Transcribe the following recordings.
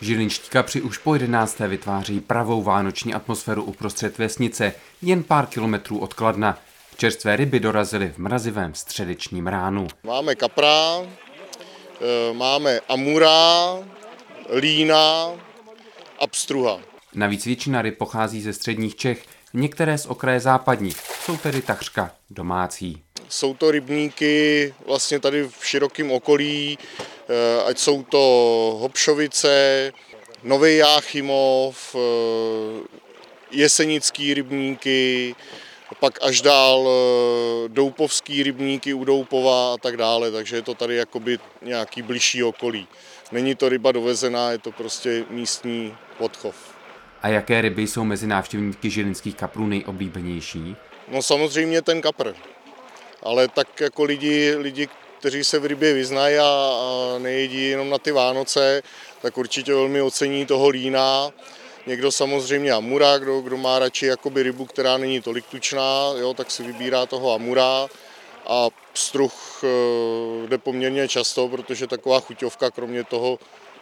Žilinští kapři už po jedenácté vytváří pravou vánoční atmosféru uprostřed vesnice, jen pár kilometrů od Kladna. Čerstvé ryby dorazily v mrazivém středečním ránu. Máme kapra, eh, máme amura, lína a pstruha. Navíc většina ryb pochází ze středních Čech, některé z okraje západních, jsou tedy takřka domácí. Jsou to rybníky vlastně tady v širokém okolí, ať jsou to Hopšovice, Nový Jáchymov, eh, Jesenický rybníky, pak až dál eh, Doupovský rybníky u Doupova a tak dále, takže je to tady jakoby nějaký blížší okolí. Není to ryba dovezená, je to prostě místní odchov. A jaké ryby jsou mezi návštěvníky žilinských kaprů nejoblíbenější? No samozřejmě ten kapr, ale tak jako lidi, lidi kteří se v rybě vyznají a, nejedí jenom na ty Vánoce, tak určitě velmi ocení toho lína. Někdo samozřejmě amura, kdo, kdo má radši jakoby rybu, která není tolik tučná, jo, tak si vybírá toho amura a pstruh e, jde poměrně často, protože taková chuťovka kromě toho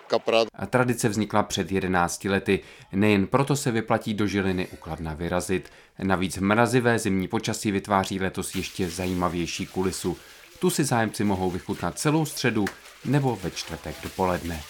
kapra. A tradice vznikla před 11 lety. Nejen proto se vyplatí do Žiliny ukladna vyrazit. Navíc mrazivé zimní počasí vytváří letos ještě zajímavější kulisu. Tu si zájemci mohou vychutnat celou středu nebo ve čtvrtek dopoledne.